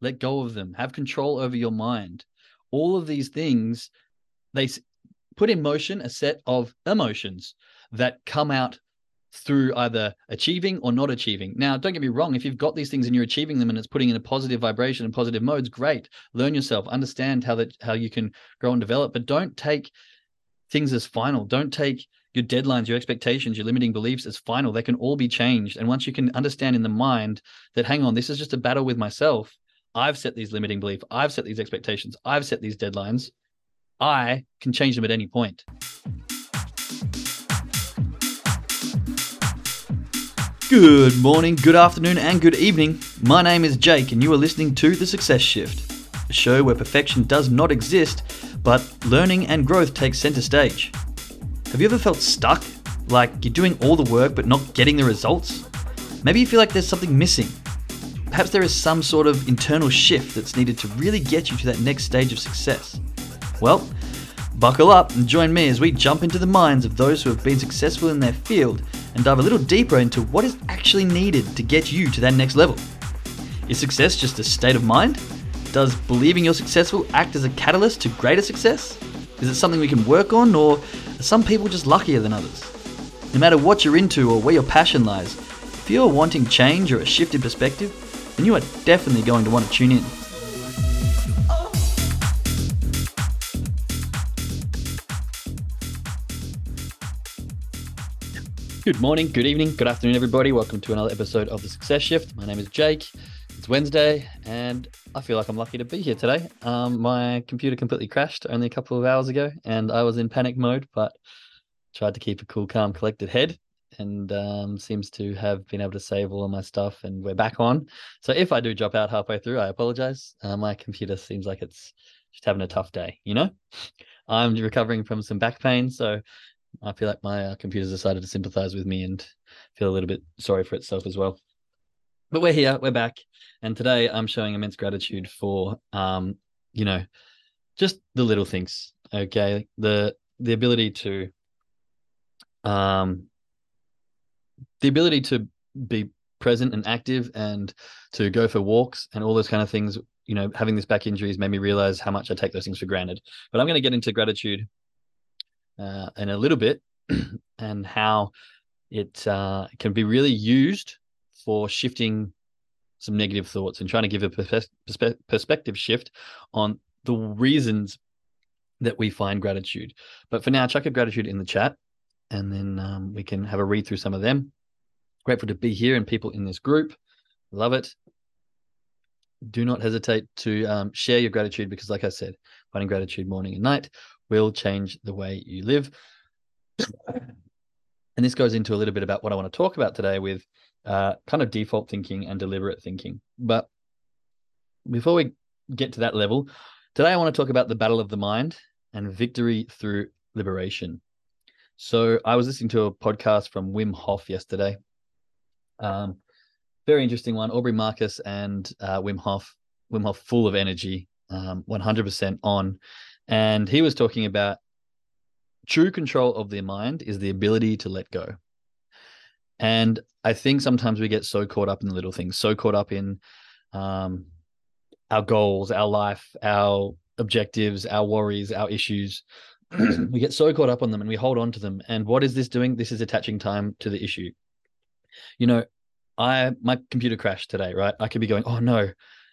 let go of them, have control over your mind. All of these things, they put in motion a set of emotions that come out through either achieving or not achieving. Now, don't get me wrong, if you've got these things and you're achieving them and it's putting in a positive vibration and positive modes, great. Learn yourself, understand how that how you can grow and develop, but don't take things as final. Don't take your deadlines, your expectations, your limiting beliefs as final. They can all be changed. And once you can understand in the mind that hang on, this is just a battle with myself. I've set these limiting beliefs, I've set these expectations, I've set these deadlines. I can change them at any point. Good morning, good afternoon, and good evening. My name is Jake, and you are listening to The Success Shift, a show where perfection does not exist, but learning and growth take center stage. Have you ever felt stuck? Like you're doing all the work but not getting the results? Maybe you feel like there's something missing. Perhaps there is some sort of internal shift that's needed to really get you to that next stage of success. Well, buckle up and join me as we jump into the minds of those who have been successful in their field and dive a little deeper into what is actually needed to get you to that next level. Is success just a state of mind? Does believing you're successful act as a catalyst to greater success? Is it something we can work on, or are some people just luckier than others? No matter what you're into or where your passion lies, if you're wanting change or a shift in perspective, then you are definitely going to want to tune in. Good morning, good evening, good afternoon, everybody. Welcome to another episode of The Success Shift. My name is Jake. It's Wednesday, and I feel like I'm lucky to be here today. Um, my computer completely crashed only a couple of hours ago, and I was in panic mode, but tried to keep a cool, calm, collected head, and um, seems to have been able to save all of my stuff, and we're back on. So if I do drop out halfway through, I apologize. Uh, my computer seems like it's just having a tough day, you know? I'm recovering from some back pain, so I feel like my uh, computer's decided to sympathize with me and feel a little bit sorry for itself as well. But we're here, we're back, and today I'm showing immense gratitude for, um, you know, just the little things. Okay, the the ability to, um, the ability to be present and active and to go for walks and all those kind of things. You know, having this back injury has made me realize how much I take those things for granted. But I'm going to get into gratitude uh, in a little bit and how it uh, can be really used for shifting some negative thoughts and trying to give a perspe- perspective shift on the reasons that we find gratitude. But for now, chuck a gratitude in the chat and then um, we can have a read through some of them. Grateful to be here and people in this group. Love it. Do not hesitate to um, share your gratitude because, like I said, finding gratitude morning and night will change the way you live. And this goes into a little bit about what I want to talk about today with uh, kind of default thinking and deliberate thinking. But before we get to that level, today I want to talk about the battle of the mind and victory through liberation. So I was listening to a podcast from Wim Hof yesterday. Um, very interesting one. Aubrey Marcus and uh, Wim Hof. Wim Hof, full of energy, um, 100% on. And he was talking about true control of the mind is the ability to let go. And I think sometimes we get so caught up in the little things, so caught up in um, our goals, our life, our objectives, our worries, our issues. Mm-hmm. we get so caught up on them and we hold on to them. And what is this doing? This is attaching time to the issue. You know, I my computer crashed today, right? I could be going, oh no,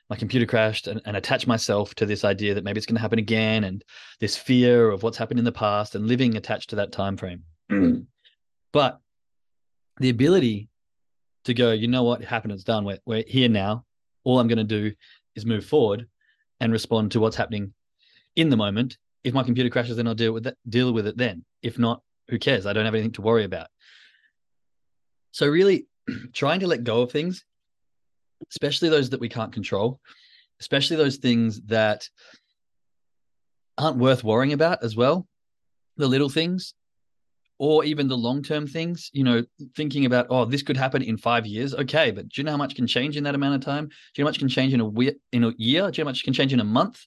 my computer crashed and, and attach myself to this idea that maybe it's going to happen again and this fear of what's happened in the past and living attached to that time frame mm-hmm. but the ability to go you know what happened it's done we're, we're here now all i'm going to do is move forward and respond to what's happening in the moment if my computer crashes then i'll deal with that deal with it then if not who cares i don't have anything to worry about so really trying to let go of things especially those that we can't control, especially those things that aren't worth worrying about as well, the little things, or even the long term things, you know, thinking about, oh, this could happen in five years. Okay, but do you know how much can change in that amount of time? Do you know how much can change in a, we- in a year? Do you know how much can change in a month?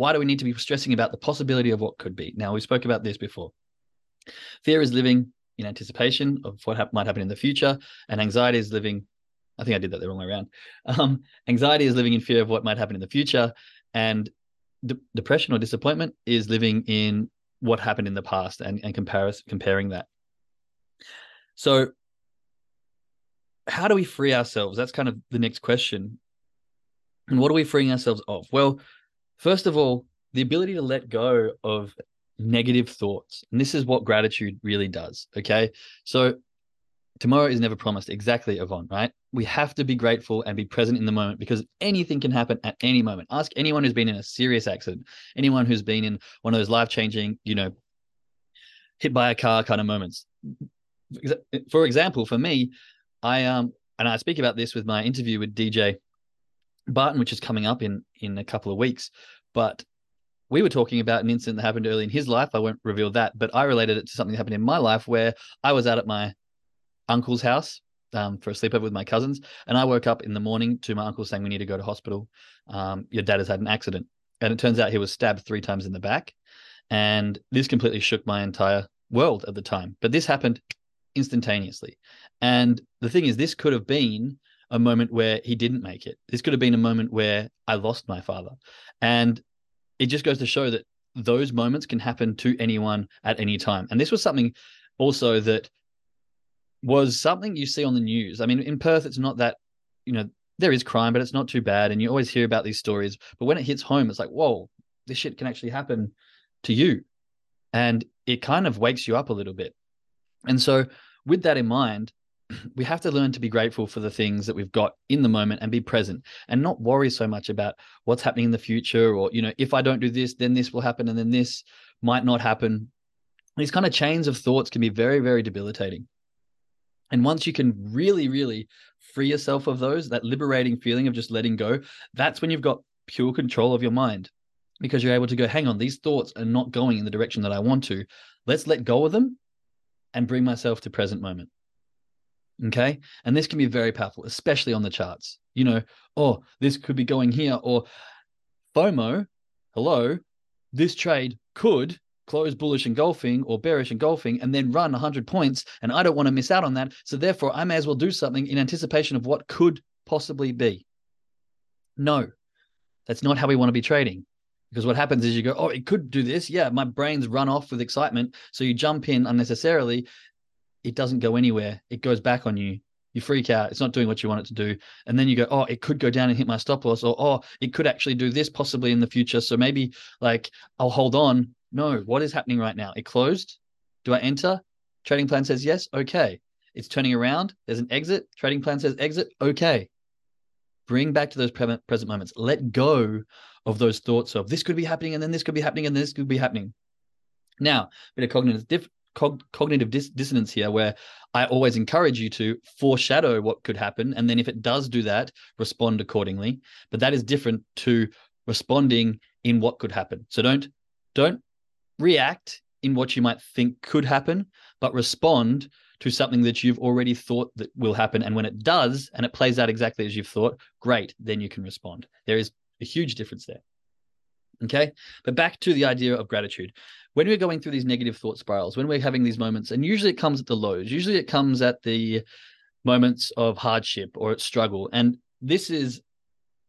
Why do we need to be stressing about the possibility of what could be? Now, we spoke about this before. Fear is living in anticipation of what ha- might happen in the future, and anxiety is living I think I did that the wrong way around. Um, anxiety is living in fear of what might happen in the future, and de- depression or disappointment is living in what happened in the past and and comparis- comparing that. So, how do we free ourselves? That's kind of the next question. And what are we freeing ourselves of? Well, first of all, the ability to let go of negative thoughts. And this is what gratitude really does. Okay. So tomorrow is never promised. Exactly, Yvonne, right? We have to be grateful and be present in the moment because anything can happen at any moment. Ask anyone who's been in a serious accident, anyone who's been in one of those life changing, you know, hit by a car kind of moments. For example, for me, I um and I speak about this with my interview with DJ Barton, which is coming up in in a couple of weeks. But we were talking about an incident that happened early in his life. I won't reveal that, but I related it to something that happened in my life where I was out at my uncle's house um, for a sleepover with my cousins, and I woke up in the morning to my uncle saying we need to go to hospital. Um, your dad has had an accident, and it turns out he was stabbed three times in the back, and this completely shook my entire world at the time. But this happened instantaneously, and the thing is, this could have been a moment where he didn't make it. This could have been a moment where I lost my father. And it just goes to show that those moments can happen to anyone at any time. And this was something also that was something you see on the news. I mean, in Perth, it's not that, you know, there is crime, but it's not too bad. And you always hear about these stories. But when it hits home, it's like, whoa, this shit can actually happen to you. And it kind of wakes you up a little bit. And so, with that in mind, we have to learn to be grateful for the things that we've got in the moment and be present and not worry so much about what's happening in the future or you know if i don't do this then this will happen and then this might not happen. These kind of chains of thoughts can be very very debilitating. And once you can really really free yourself of those that liberating feeling of just letting go that's when you've got pure control of your mind because you're able to go hang on these thoughts are not going in the direction that i want to. Let's let go of them and bring myself to present moment Okay. And this can be very powerful, especially on the charts. You know, oh, this could be going here, or FOMO, hello, this trade could close bullish engulfing or bearish engulfing and then run 100 points. And I don't want to miss out on that. So therefore, I may as well do something in anticipation of what could possibly be. No, that's not how we want to be trading. Because what happens is you go, oh, it could do this. Yeah, my brain's run off with excitement. So you jump in unnecessarily it doesn't go anywhere. It goes back on you. You freak out. It's not doing what you want it to do. And then you go, oh, it could go down and hit my stop loss, or oh, it could actually do this possibly in the future. So maybe like I'll hold on. No, what is happening right now? It closed. Do I enter? Trading plan says yes. Okay. It's turning around. There's an exit. Trading plan says exit. Okay. Bring back to those present moments. Let go of those thoughts of this could be happening and then this could be happening and this could be happening. Now, a bit of cognitive diff- cog- cognitive dis- dissonance here where I always encourage you to foreshadow what could happen. And then if it does do that, respond accordingly. But that is different to responding in what could happen. So don't, don't react in what you might think could happen, but respond to something that you've already thought that will happen. And when it does, and it plays out exactly as you've thought, great, then you can respond. There is a huge difference there. Okay. But back to the idea of gratitude. When we're going through these negative thought spirals, when we're having these moments, and usually it comes at the lows, usually it comes at the moments of hardship or struggle. And this is,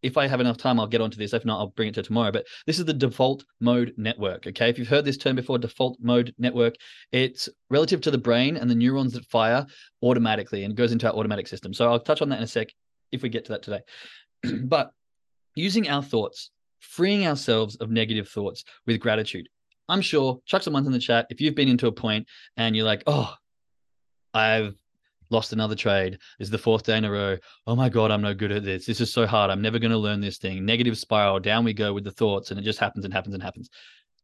if I have enough time, I'll get onto this. If not, I'll bring it to tomorrow. But this is the default mode network. Okay. If you've heard this term before, default mode network, it's relative to the brain and the neurons that fire automatically and goes into our automatic system. So I'll touch on that in a sec if we get to that today. but using our thoughts freeing ourselves of negative thoughts with gratitude. I'm sure, chuck some ones in the chat. If you've been into a point and you're like, oh, I've lost another trade. This is the fourth day in a row. Oh my God, I'm no good at this. This is so hard. I'm never going to learn this thing. Negative spiral. Down we go with the thoughts, and it just happens and happens and happens.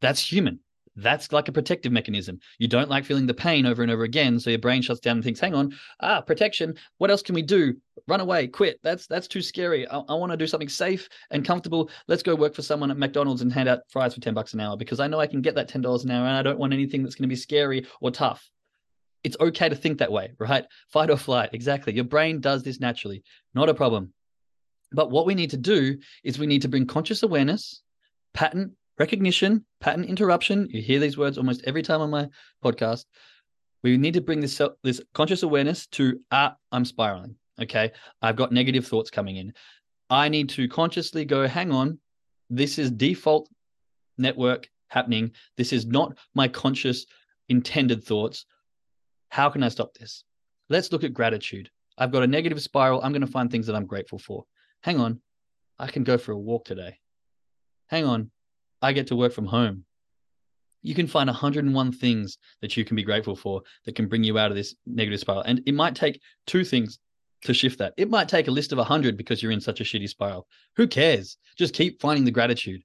That's human. That's like a protective mechanism. You don't like feeling the pain over and over again, so your brain shuts down and thinks, "Hang on, ah, protection. What else can we do? Run away, quit. That's that's too scary. I, I want to do something safe and comfortable. Let's go work for someone at McDonald's and hand out fries for ten bucks an hour because I know I can get that ten dollars an hour, and I don't want anything that's going to be scary or tough." It's okay to think that way, right? Fight or flight. Exactly. Your brain does this naturally. Not a problem. But what we need to do is we need to bring conscious awareness, pattern recognition, pattern interruption. You hear these words almost every time on my podcast. We need to bring this this conscious awareness to ah, I'm spiraling. Okay. I've got negative thoughts coming in. I need to consciously go, hang on, this is default network happening. This is not my conscious intended thoughts. How can I stop this? Let's look at gratitude. I've got a negative spiral. I'm going to find things that I'm grateful for. Hang on. I can go for a walk today. Hang on. I get to work from home. You can find 101 things that you can be grateful for that can bring you out of this negative spiral. And it might take two things to shift that. It might take a list of 100 because you're in such a shitty spiral. Who cares? Just keep finding the gratitude.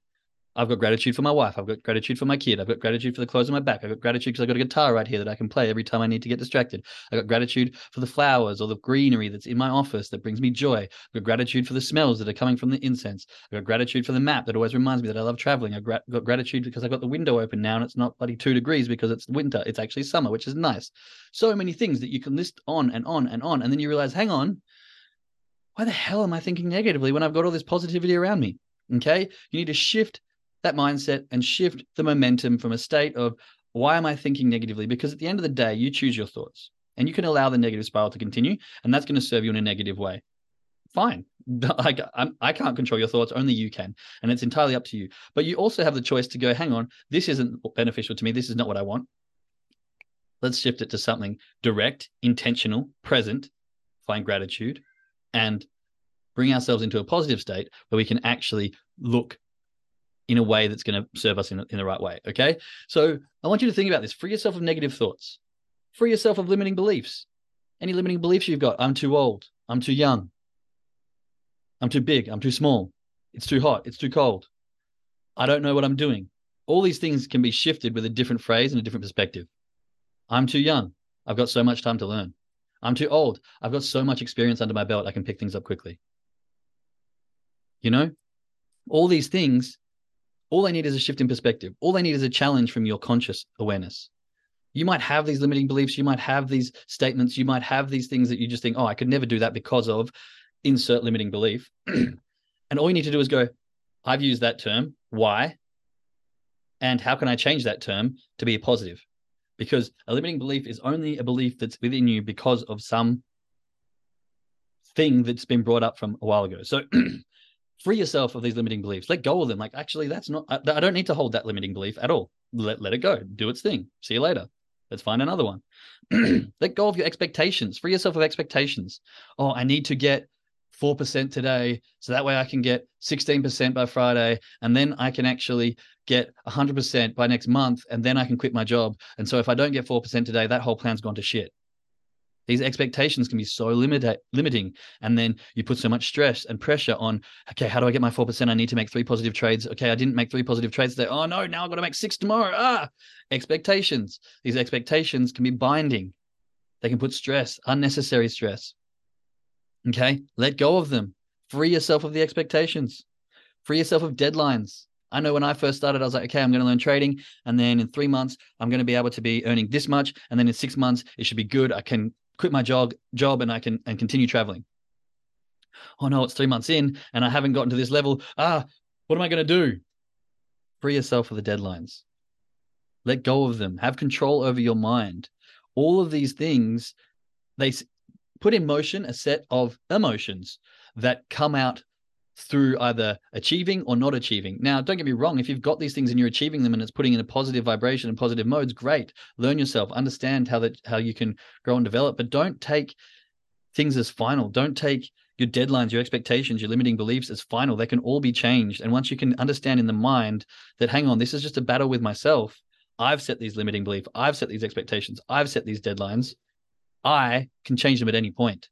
I've got gratitude for my wife. I've got gratitude for my kid. I've got gratitude for the clothes on my back. I've got gratitude because I've got a guitar right here that I can play every time I need to get distracted. I've got gratitude for the flowers or the greenery that's in my office that brings me joy. I've got gratitude for the smells that are coming from the incense. I've got gratitude for the map that always reminds me that I love traveling. I've got gratitude because I've got the window open now and it's not bloody two degrees because it's winter. It's actually summer, which is nice. So many things that you can list on and on and on. And then you realize, hang on, why the hell am I thinking negatively when I've got all this positivity around me? Okay. You need to shift that mindset and shift the momentum from a state of why am I thinking negatively? Because at the end of the day, you choose your thoughts and you can allow the negative spiral to continue, and that's going to serve you in a negative way. Fine. I, I can't control your thoughts, only you can. And it's entirely up to you. But you also have the choice to go, hang on, this isn't beneficial to me. This is not what I want. Let's shift it to something direct, intentional, present, find gratitude, and bring ourselves into a positive state where we can actually look in a way that's going to serve us in, in the right way. Okay. So I want you to think about this. Free yourself of negative thoughts, free yourself of limiting beliefs. Any limiting beliefs you've got I'm too old, I'm too young, I'm too big, I'm too small, it's too hot, it's too cold, I don't know what I'm doing. All these things can be shifted with a different phrase and a different perspective. I'm too young, I've got so much time to learn. I'm too old, I've got so much experience under my belt, I can pick things up quickly. You know, all these things all they need is a shift in perspective. All they need is a challenge from your conscious awareness. You might have these limiting beliefs. You might have these statements. You might have these things that you just think, oh, I could never do that because of insert limiting belief. and all you need to do is go, I've used that term. Why? And how can I change that term to be a positive? Because a limiting belief is only a belief that's within you because of some thing that's been brought up from a while ago. So free yourself of these limiting beliefs. Let go of them. Like actually that's not I, I, don't need to hold that limiting belief at all. Let, let it go. Do its thing. See you later. Let's find another one. Let go of your expectations. Free yourself of expectations. Oh i need to get 4% today so that way i can get 16% by friday and then i can actually get 100% by next month and then i can quit my job. And so if i don't get 4% today that whole plan's gone to shit these expectations can be so limit- limiting. And then you put so much stress and pressure on, okay, how do I get my 4%? I need to make three positive trades. Okay, I didn't make three positive trades today. Oh no, now I've got to make six tomorrow. Ah, expectations. These expectations can be binding. They can put stress, unnecessary stress. Okay, let go of them. Free yourself of the expectations. Free yourself of deadlines. I know when I first started, I was like, okay, I'm going to learn trading. And then in three months, I'm going to be able to be earning this much. And then in six months, it should be good. I can quit my job job and I can and continue traveling. Oh no, it's three months in and I haven't gotten to this level. Ah, what am I going to do? Free yourself of the deadlines. Let go of them. Have control over your mind. All of these things, they put in motion a set of emotions that come out through either achieving or not achieving. Now, don't get me wrong, if you've got these things and you're achieving them and it's putting in a positive vibration and positive modes, great. Learn yourself, understand how that how you can grow and develop, but don't take things as final. Don't take your deadlines, your expectations, your limiting beliefs as final. They can all be changed. And once you can understand in the mind that hang on, this is just a battle with myself. I've set these limiting beliefs, I've set these expectations, I've set these deadlines. I can change them at any point.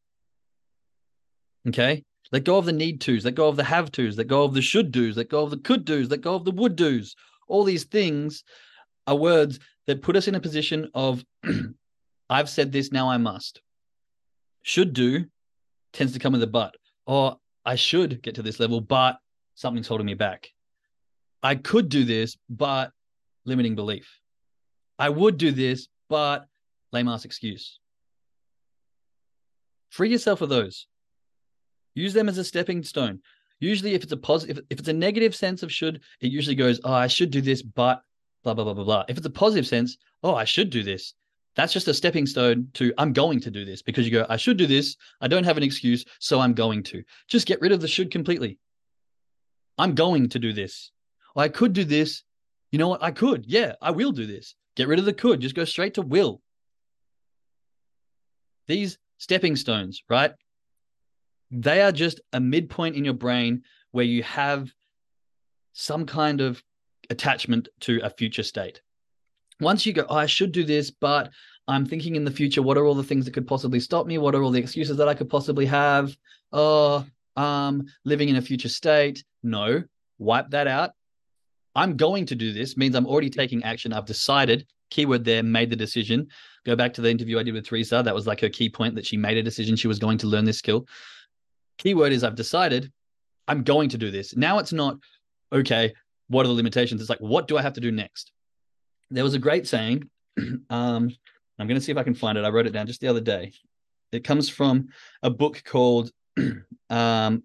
Okay. Let go of the need tos, let go of the have tos, let go of the should do's, let go of the could do's, let go of the would do's. All these things are words that put us in a position of, I've said this, now I must. Should do tends to come with a but, or I should get to this level, but something's holding me back. I could do this, but limiting belief. I would do this, but lame ass excuse. Free yourself of those. Use them as a stepping stone. Usually, if it's a positive, if, it's a negative sense of should, it usually goes, "Oh, I should do this, but blah blah blah blah blah." If it's a positive sense, "Oh, I should do this, That's just a stepping stone to I'm going to do this because you go, I should do this. I don't have an excuse, so I'm going to. Just get rid of the should completely. I'm going to do this. Oh, I could do this. You know what? I could. Yeah, I will do this. Get rid of the could. Just go straight to will. These stepping stones, right? They are just a midpoint in your brain where you have some kind of attachment to a future state. Once you go, oh, I should do this, but I'm thinking in the future, what are all the things that could possibly stop me? What are all the excuses that I could possibly have? Oh, um, living in a future state. No, wipe that out. I'm going to do this means I'm already taking action. I've decided, keyword there, made the decision. Go back to the interview I did with Teresa. That was like her key point that she made a decision she was going to learn this skill. Keyword is I've decided I'm going to do this. Now it's not, okay, what are the limitations? It's like, what do I have to do next? There was a great saying. um, I'm going to see if I can find it. I wrote it down just the other day. It comes from a book called um,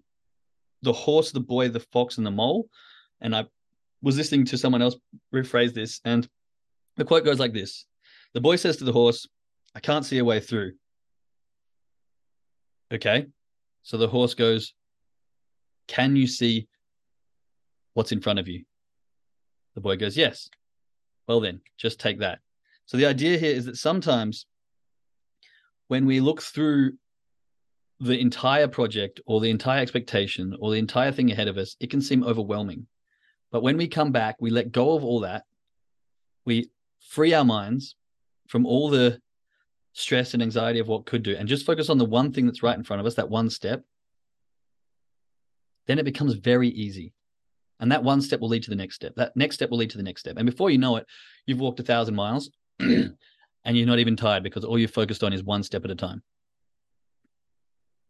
The Horse, the Boy, the Fox, and the Mole. And I was listening to someone else rephrase this, and the quote goes like this The boy says to the horse, I can't see a way through. Okay. So the horse goes, Can you see what's in front of you? The boy goes, Yes. Well, then, just take that. So the idea here is that sometimes when we look through the entire project or the entire expectation or the entire thing ahead of us, it can seem overwhelming. But when we come back, we let go of all that. We free our minds from all the stress and anxiety of what could do and just focus on the one thing that's right in front of us, that one step. Then it becomes very easy. And that one step will lead to the next step. That next step will lead to the next step. And before you know it, you've walked a thousand miles and you're not even tired because all you're focused on is one step at a time.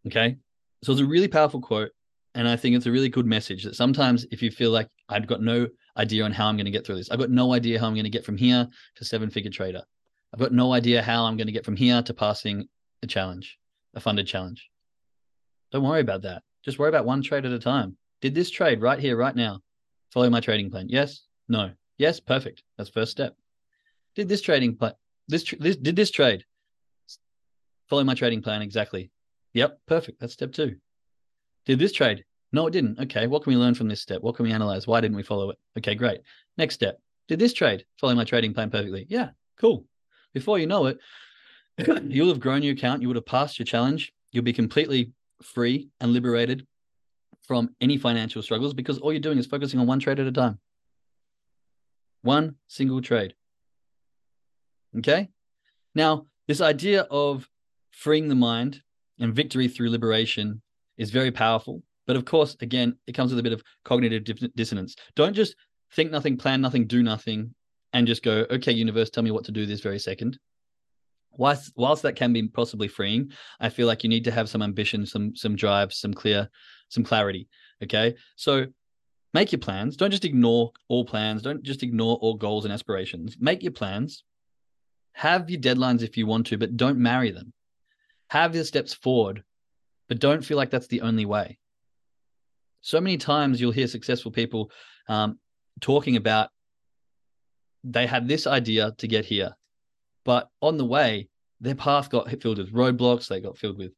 Okay. So it's a really powerful quote. And I think it's a really good message that sometimes if you feel like I've got no idea on how I'm going to get through this, I've got no idea how I'm going to get from here to seven figure trader. I've got no idea how I'm going to get from here to passing a challenge, a funded challenge. Don't worry about that. Just worry about one trade at a time. Did this trade right here, right now, follow my trading plan? Yes, no, yes, perfect. That's first step. Did this trading plan, this, this did this trade follow my trading plan exactly? Yep, perfect. That's step two. Did this trade? No, it didn't. Okay, what can we learn from this step? What can we analyze? Why didn't we follow it? Okay, great. Next step. Did this trade follow my trading plan perfectly? Yeah, cool. Before you know it, you'll have grown your account. You would have passed your challenge. You'll be completely free and liberated from any financial struggles because all you're doing is focusing on one trade at a time. One single trade. Okay. Now, this idea of freeing the mind and victory through liberation is very powerful. But of course, again, it comes with a bit of cognitive dissonance. Don't just think nothing, plan nothing, do nothing, and just go, okay, universe, tell me what to do this very second. Whilst, whilst that can be possibly freeing, I feel like you need to have some ambition, some some drive, some clear, some clarity. Okay, so make your plans. Don't just ignore all plans. Don't just ignore all goals and aspirations. Make your plans. Have your deadlines if you want to, but don't marry them. Have your steps forward, but don't feel like that's the only way. So many times you'll hear successful people um, talking about they had this idea to get here, but on the way, their path got filled with roadblocks, they got filled with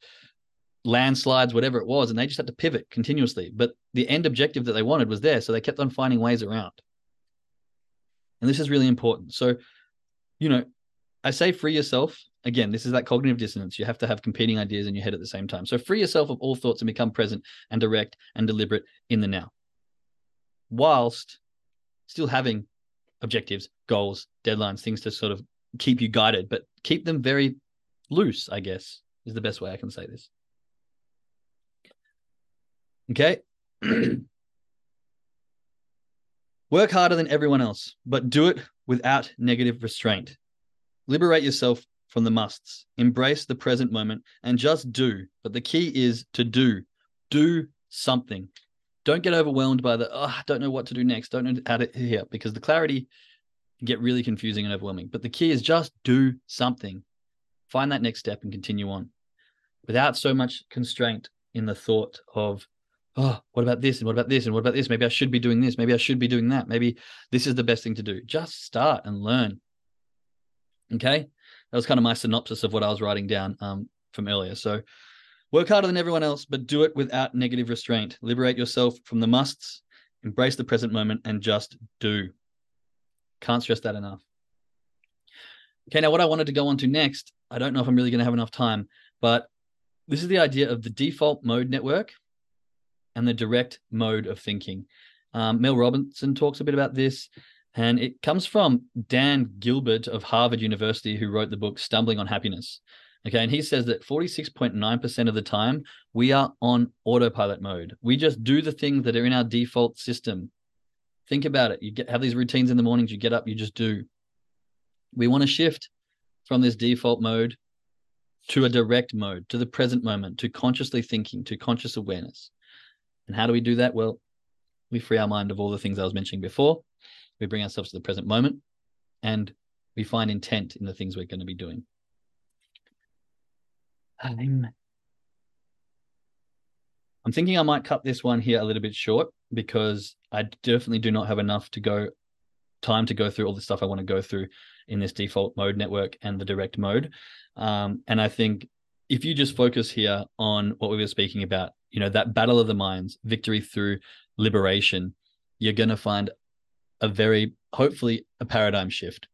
landslides, whatever it was, and they just had to pivot continuously. But the end objective that they wanted was there, so they kept on finding ways around. And this is really important. So, you know, I say free yourself again, this is that cognitive dissonance. You have to have competing ideas in your head at the same time. So free yourself of all thoughts and become present and direct and deliberate in the now, whilst still having objectives, goals, deadlines, things to sort of keep you guided, but keep them very loose, I guess, is the best way I can say this. Okay. Work harder than everyone else, but do it without negative restraint. Liberate yourself from the musts. Embrace the present moment and just do. But the key is to do. Do something. Don't get overwhelmed by the, oh, I don't know what to do next. Don't know how to here because the clarity get really confusing and overwhelming. But the key is just do something. Find that next step and continue on without so much constraint in the thought of, oh, what about this? And what about this? And what about this? Maybe I should be doing this. Maybe I should be doing that. Maybe this is the best thing to do. Just start and learn. Okay. that was kind of my synopsis of what I was writing down um, from earlier. So work harder than everyone else, but do it without negative restraint. Liberate yourself from the musts, embrace the present moment, and just do. Can't stress that enough. Okay, now what I wanted to go on to next, I don't know if I'm really going to have enough time, but this is the idea of the default mode network and the direct mode of thinking. Um, Mel Robinson talks a bit about this, and it comes from Dan Gilbert of Harvard University, who wrote the book Stumbling on Happiness. Okay, and he says that 46.9% of the time we are on autopilot mode. We just do the things that are in our default system. Think about it. You get have these routines in the mornings, you get up, you just do. We want to shift from this default mode to a direct mode, to the present moment, to consciously thinking, to conscious awareness. And how do we do that? Well, we free our mind of all the things I was mentioning before. We bring ourselves to the present moment and we find intent in the things we're going to be doing. I'm, I'm thinking I might cut this one here a little bit short because I definitely do not have enough to go time to go through all the stuff I want to go through in this default mode network and the direct mode. Um, and I think if you just focus here on what we were speaking about, you know, that battle of the minds, victory through liberation, you're going to find a very, hopefully, a paradigm shift.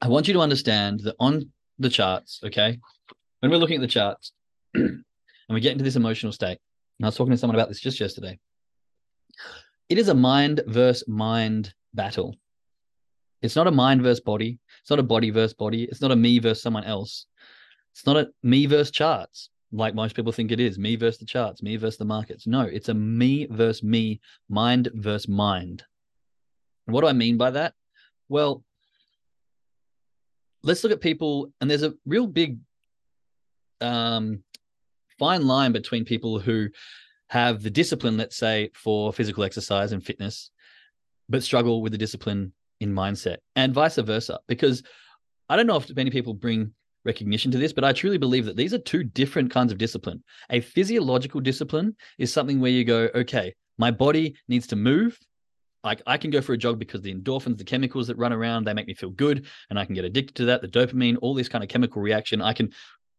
I want you to understand that on the charts, okay, when we're looking at the charts and we get into this emotional state, and I was talking to someone about this just yesterday, it is a mind versus mind battle. It's not a mind versus body. It's not a body versus body. It's not a me versus someone else. It's not a me versus charts like most people think it is me versus the charts, me versus the markets. No, it's a me versus me, mind versus mind. And what do I mean by that? Well, let's look at people, and there's a real big um, fine line between people who have the discipline, let's say, for physical exercise and fitness, but struggle with the discipline in mindset, and vice versa. Because I don't know if many people bring recognition to this, but I truly believe that these are two different kinds of discipline. A physiological discipline is something where you go, okay, my body needs to move. Like I can go for a jog because the endorphins, the chemicals that run around, they make me feel good and I can get addicted to that. The dopamine, all this kind of chemical reaction. I can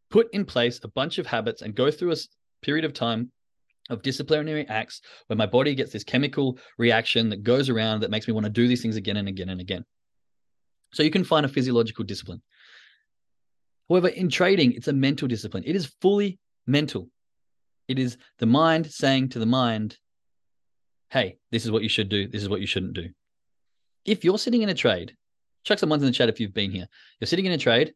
put in place a bunch of habits and go through a period of time of disciplinary acts where my body gets this chemical reaction that goes around that makes me want to do these things again and again and again. So you can find a physiological discipline. However, in trading, it's a mental discipline. It is fully mental. It is the mind saying to the mind, hey, this is what you should do. This is what you shouldn't do. If you're sitting in a trade, chuck some ones in the chat if you've been here. You're sitting in a trade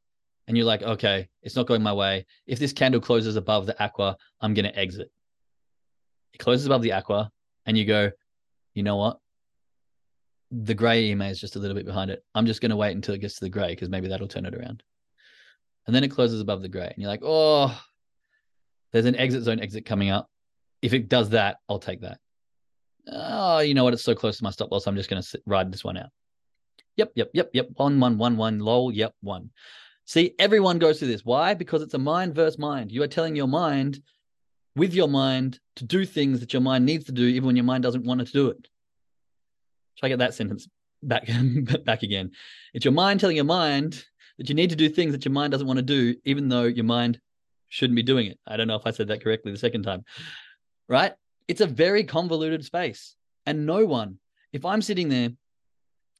and you're like, okay, it's not going my way. If this candle closes above the aqua, I'm going to exit. It closes above the aqua and you go, you know what? The gray EMA is just a little bit behind it. I'm just going to wait until it gets to the gray because maybe that'll turn it around and then it closes above the gray, and you're like, oh, there's an exit zone exit coming up. If it does that, I'll take that. Oh, you know what? It's so close to my stop loss. I'm just going to ride this one out. Yep, yep, yep, yep. One, one, one, one. Lol. Yep, one. See, everyone goes through this. Why? Because it's a mind versus mind. You are telling your mind, with your mind, to do things that your mind needs to do, even when your mind doesn't want it to do it. Try get that sentence back back again. It's your mind telling your mind that you need to do things that your mind doesn't want to do, even though your mind shouldn't be doing it. I don't know if I said that correctly the second time, right? It's a very convoluted space. And no one, if I'm sitting there,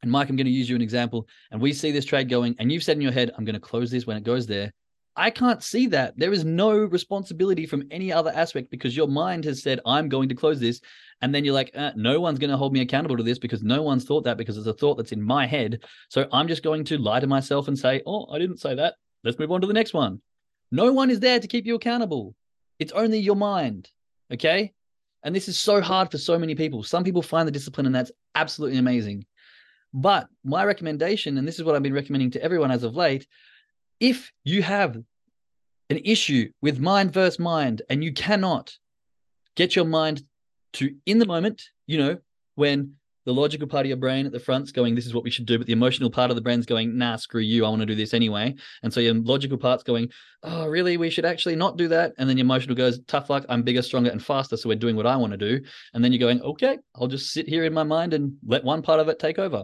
and Mike, I'm going to use you an example, and we see this trade going, and you've said in your head, I'm going to close this when it goes there. I can't see that. There is no responsibility from any other aspect because your mind has said, I'm going to close this. And then you're like, uh, no one's going to hold me accountable to this because no one's thought that because it's a thought that's in my head. So I'm just going to lie to myself and say, oh, I didn't say that. Let's move on to the next one. No one is there to keep you accountable. It's only your mind. Okay. And this is so hard for so many people. Some people find the discipline, and that's absolutely amazing. But my recommendation, and this is what I've been recommending to everyone as of late, if you have an issue with mind versus mind and you cannot get your mind to in the moment, you know, when the logical part of your brain at the front's going, this is what we should do, but the emotional part of the brain's going, nah, screw you, I want to do this anyway. And so your logical part's going, oh, really, we should actually not do that. And then your emotional goes, tough luck, I'm bigger, stronger, and faster, so we're doing what I want to do. And then you're going, okay, I'll just sit here in my mind and let one part of it take over.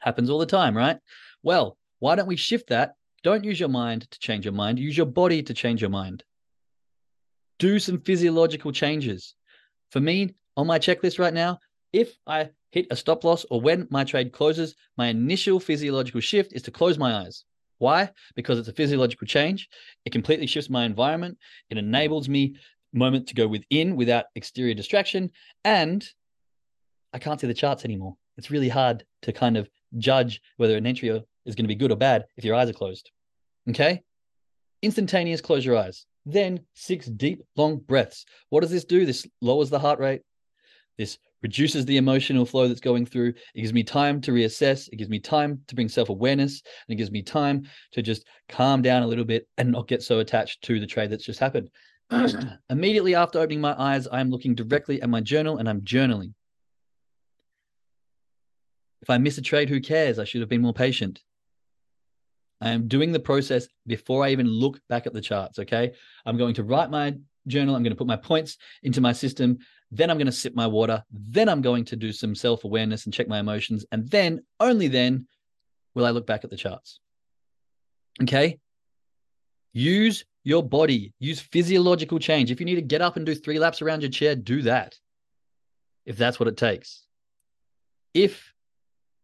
Happens all the time, right? Well, why don't we shift that Don't use your mind to change your mind. Use your body to change your mind. Do some physiological changes. For me, on my checklist right now, if I hit a stop loss or when my trade closes, my initial physiological shift is to close my eyes. Why? Because it's a physiological change. It completely shifts my environment. It enables me moment to go within without exterior distraction. And I can't see the charts anymore. It's really hard to kind of judge whether an entry is going to be good or bad if your eyes are closed. Okay? Instantaneous close your eyes. Then six deep, long breaths. What does this do? This lowers the heart rate. This reduces the emotional flow that's going through. It gives me time to reassess. It gives me time to bring self awareness. And it gives me time to just calm down a little bit and not get so attached to the trade that's just happened. Immediately after opening my eyes, I am looking directly at my journal and I'm journaling. If I miss a trade, who cares? I should have been more patient. I am doing the process before I even look back at the charts. Okay. I'm going to write my journal. I'm going to put my points into my system. Then I'm going to sip my water. Then I'm going to do some self awareness and check my emotions. And then, only then, will I look back at the charts. Okay. Use your body, use physiological change. If you need to get up and do three laps around your chair, do that. If that's what it takes. If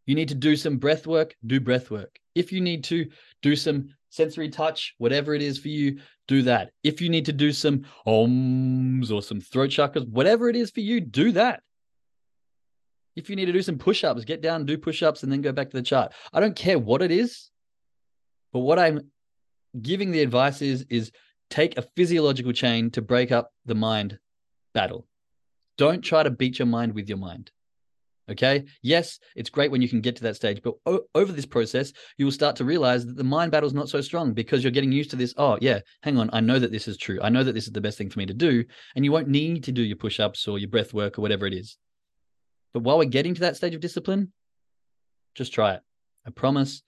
you need to do some breath work, do breath work. If you need to do some sensory touch, whatever it is for you, do that. If you need to do some ohms or some throat chakras, whatever it is for you, do that. If you need to do some push ups, get down, do push ups, and then go back to the chart. I don't care what it is, but what I'm giving the advice is is take a physiological chain to break up the mind battle. Don't try to beat your mind with your mind. Okay. Yes, it's great when you can get to that stage, but o- over this process, you will start to realize that the mind battle is not so strong because you're getting used to this. Oh, yeah, hang on. I know that this is true. I know that this is the best thing for me to do. And you won't need to do your push ups or your breath work or whatever it is. But while we're getting to that stage of discipline, just try it. I promise.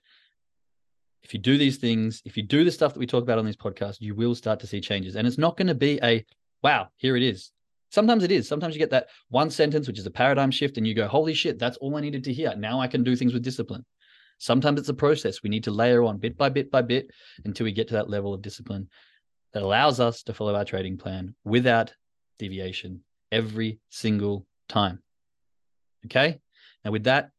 If you do these things, if you do the stuff that we talk about on this podcast, you will start to see changes. And it's not going to be a wow, here it is. Sometimes it is. Sometimes you get that one sentence, which is a paradigm shift, and you go, holy shit, that's all I needed to hear. Now I can do things with discipline. Sometimes it's a process. We need to layer on bit by bit by bit until we get to that level of discipline that allows us to follow our trading plan without deviation every single time. Okay. Now, with that,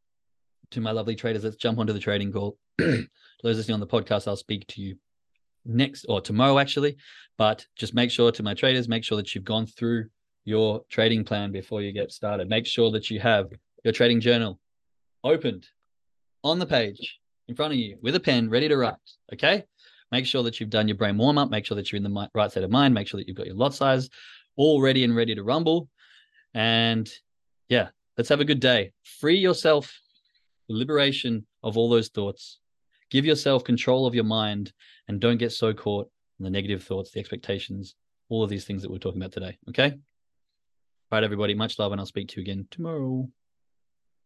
to my lovely traders, let's jump onto the trading call. to those listening on the podcast, I'll speak to you next or tomorrow, actually. But just make sure to my traders, make sure that you've gone through your trading plan before you get started. Make sure that you have your trading journal opened on the page in front of you with a pen ready to write. Okay. Make sure that you've done your brain warm up. Make sure that you're in the right state of mind. Make sure that you've got your lot size all ready and ready to rumble. And yeah, let's have a good day. Free yourself, liberation of all those thoughts. Give yourself control of your mind and don't get so caught in the negative thoughts, the expectations, all of these things that we're talking about today. Okay. Right, everybody. Much love, and I'll speak to you again tomorrow.